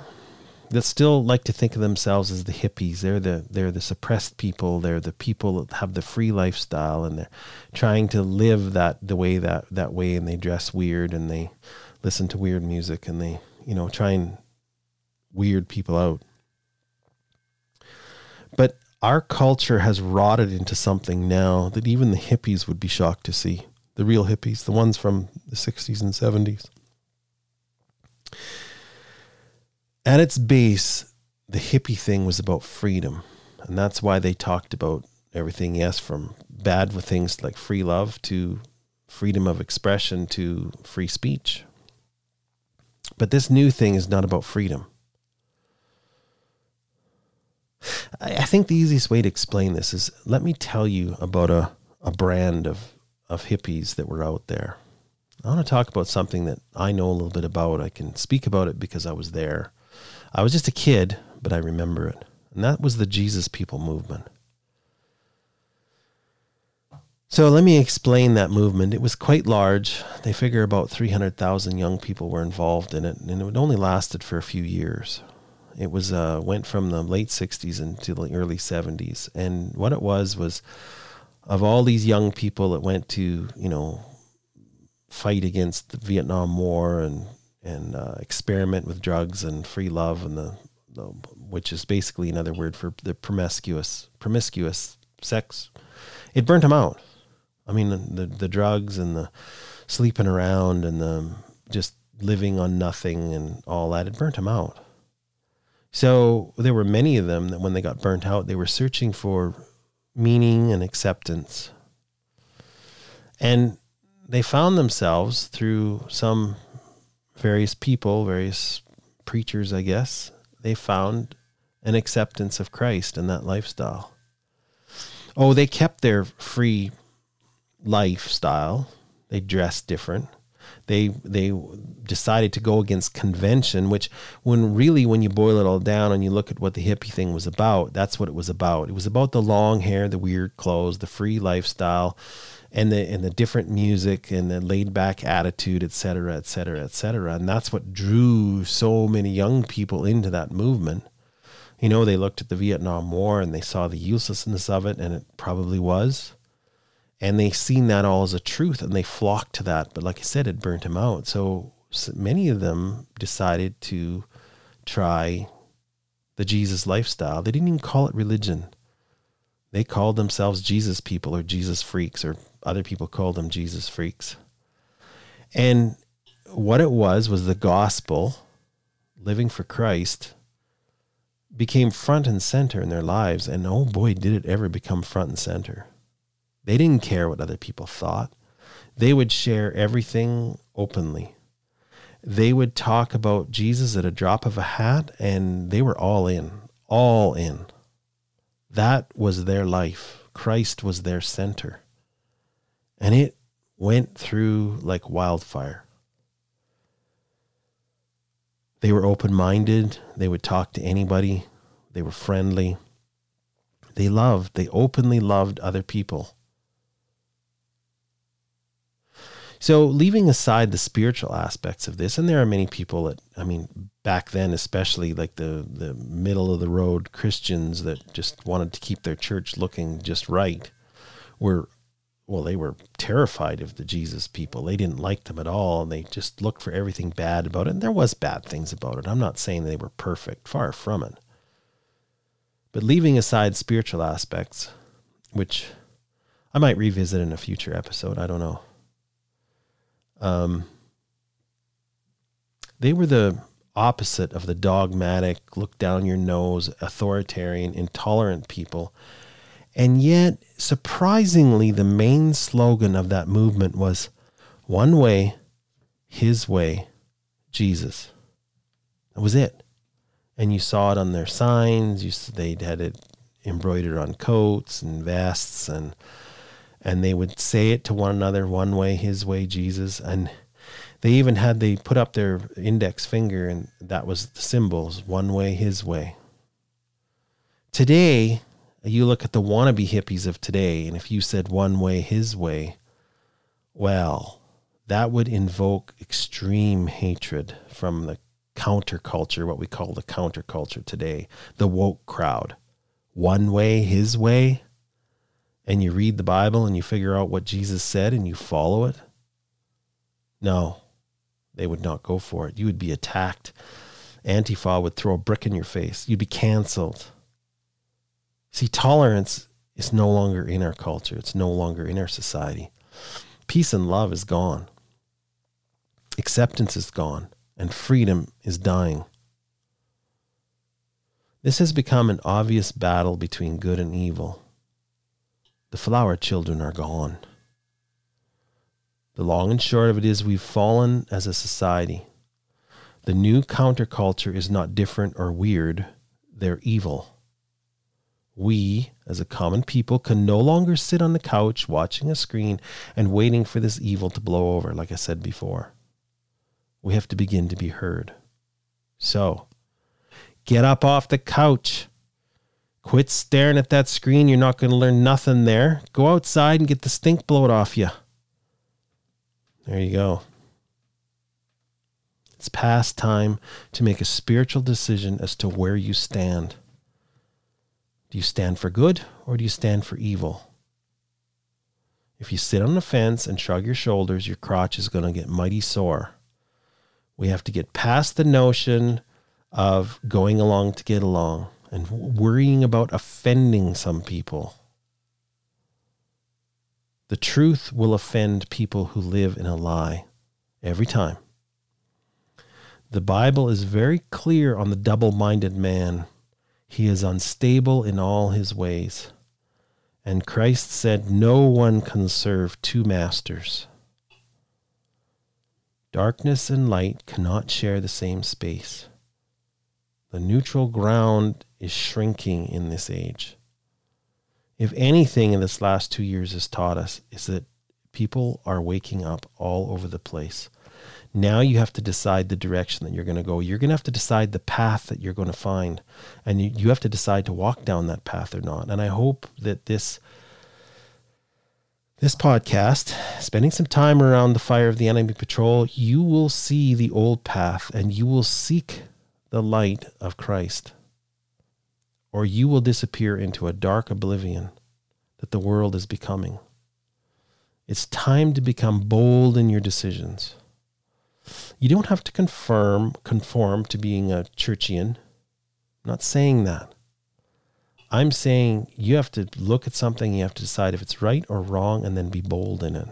that still like to think of themselves as the hippies. They're the they're the suppressed people. They're the people that have the free lifestyle, and they're trying to live that the way that that way. And they dress weird, and they listen to weird music, and they you know try and weird people out. But our culture has rotted into something now that even the hippies would be shocked to see. The real hippies, the ones from the 60s and 70s. At its base, the hippie thing was about freedom. And that's why they talked about everything, yes, from bad with things like free love to freedom of expression to free speech. But this new thing is not about freedom. I think the easiest way to explain this is let me tell you about a, a brand of, of hippies that were out there. I want to talk about something that I know a little bit about. I can speak about it because I was there. I was just a kid, but I remember it. And that was the Jesus People movement. So let me explain that movement. It was quite large. They figure about 300,000 young people were involved in it, and it only lasted for a few years. It was uh, went from the late '60s into the early '70s, and what it was was of all these young people that went to you know fight against the Vietnam War and and uh, experiment with drugs and free love and the, the, which is basically another word for the promiscuous promiscuous sex. It burnt him out. I mean the the drugs and the sleeping around and the just living on nothing and all that. It burnt him out. So there were many of them that when they got burnt out, they were searching for meaning and acceptance. And they found themselves through some various people, various preachers, I guess, they found an acceptance of Christ and that lifestyle. Oh, they kept their free lifestyle. They dressed different. They they decided to go against convention, which when really when you boil it all down and you look at what the hippie thing was about, that's what it was about. It was about the long hair, the weird clothes, the free lifestyle, and the and the different music and the laid back attitude, et cetera, et cetera, et cetera. And that's what drew so many young people into that movement. You know, they looked at the Vietnam War and they saw the uselessness of it, and it probably was. And they seen that all as a truth and they flocked to that. But like I said, it burnt him out. So, so many of them decided to try the Jesus lifestyle. They didn't even call it religion. They called themselves Jesus people or Jesus freaks, or other people called them Jesus freaks. And what it was was the gospel, living for Christ, became front and center in their lives. And oh boy, did it ever become front and center. They didn't care what other people thought. They would share everything openly. They would talk about Jesus at a drop of a hat, and they were all in, all in. That was their life. Christ was their center. And it went through like wildfire. They were open minded. They would talk to anybody. They were friendly. They loved, they openly loved other people. So, leaving aside the spiritual aspects of this, and there are many people that, I mean, back then, especially like the, the middle of the road Christians that just wanted to keep their church looking just right, were, well, they were terrified of the Jesus people. They didn't like them at all, and they just looked for everything bad about it. And there was bad things about it. I'm not saying they were perfect, far from it. But leaving aside spiritual aspects, which I might revisit in a future episode, I don't know. Um, they were the opposite of the dogmatic, look down your nose, authoritarian, intolerant people. And yet, surprisingly, the main slogan of that movement was one way, his way, Jesus. That was it. And you saw it on their signs. You they had it embroidered on coats and vests and and they would say it to one another one way his way jesus. And they even had they put up their index finger and that was the symbols one way his way. Today you look at the wannabe hippies of today and if you said one way his way well that would invoke extreme hatred from the counterculture what we call the counterculture today the woke crowd. One way his way and you read the Bible and you figure out what Jesus said and you follow it? No, they would not go for it. You would be attacked. Antifa would throw a brick in your face. You'd be canceled. See, tolerance is no longer in our culture, it's no longer in our society. Peace and love is gone, acceptance is gone, and freedom is dying. This has become an obvious battle between good and evil. The flower children are gone. The long and short of it is we've fallen as a society. The new counterculture is not different or weird, they're evil. We, as a common people, can no longer sit on the couch watching a screen and waiting for this evil to blow over, like I said before. We have to begin to be heard. So, get up off the couch. Quit staring at that screen. You're not going to learn nothing there. Go outside and get the stink blowed off you. There you go. It's past time to make a spiritual decision as to where you stand. Do you stand for good or do you stand for evil? If you sit on the fence and shrug your shoulders, your crotch is going to get mighty sore. We have to get past the notion of going along to get along and worrying about offending some people. The truth will offend people who live in a lie every time. The Bible is very clear on the double minded man. He is unstable in all his ways. And Christ said, No one can serve two masters. Darkness and light cannot share the same space. The neutral ground is shrinking in this age. If anything in this last two years has taught us, is that people are waking up all over the place. Now you have to decide the direction that you're going to go. You're going to have to decide the path that you're going to find. And you, you have to decide to walk down that path or not. And I hope that this this podcast, spending some time around the fire of the enemy patrol, you will see the old path and you will seek the light of Christ. Or you will disappear into a dark oblivion that the world is becoming. It's time to become bold in your decisions. You don't have to confirm conform to being a churchian. I'm not saying that. I'm saying you have to look at something, you have to decide if it's right or wrong, and then be bold in it.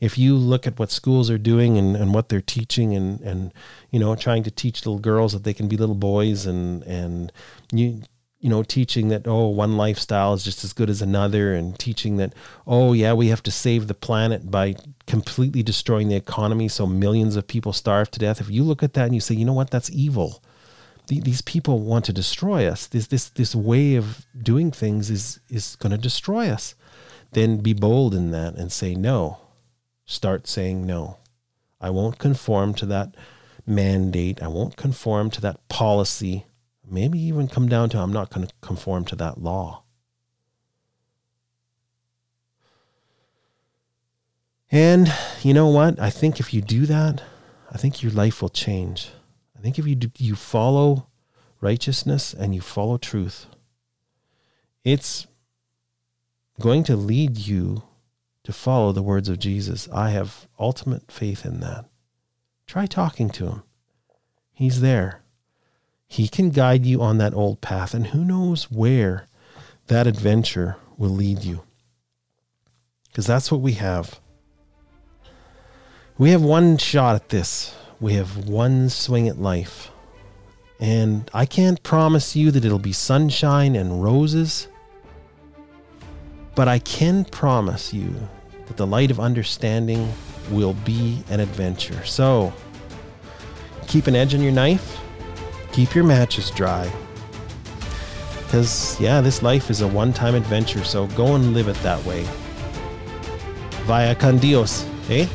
If you look at what schools are doing and, and what they're teaching and, and you know trying to teach little girls that they can be little boys and and you you know teaching that oh one lifestyle is just as good as another and teaching that oh yeah we have to save the planet by completely destroying the economy so millions of people starve to death if you look at that and you say you know what that's evil these people want to destroy us. This this this way of doing things is is going to destroy us. Then be bold in that and say no. Start saying no. I won't conform to that mandate. I won't conform to that policy. Maybe even come down to I'm not going to conform to that law. And you know what? I think if you do that, I think your life will change I think if you do, you follow righteousness and you follow truth, it's going to lead you to follow the words of Jesus. I have ultimate faith in that. Try talking to him. He's there. He can guide you on that old path, and who knows where that adventure will lead you. Because that's what we have. We have one shot at this. We have one swing at life. And I can't promise you that it'll be sunshine and roses, but I can promise you that the light of understanding will be an adventure. So, keep an edge on your knife, keep your matches dry. Because, yeah, this life is a one time adventure, so go and live it that way. Vaya con Dios, eh?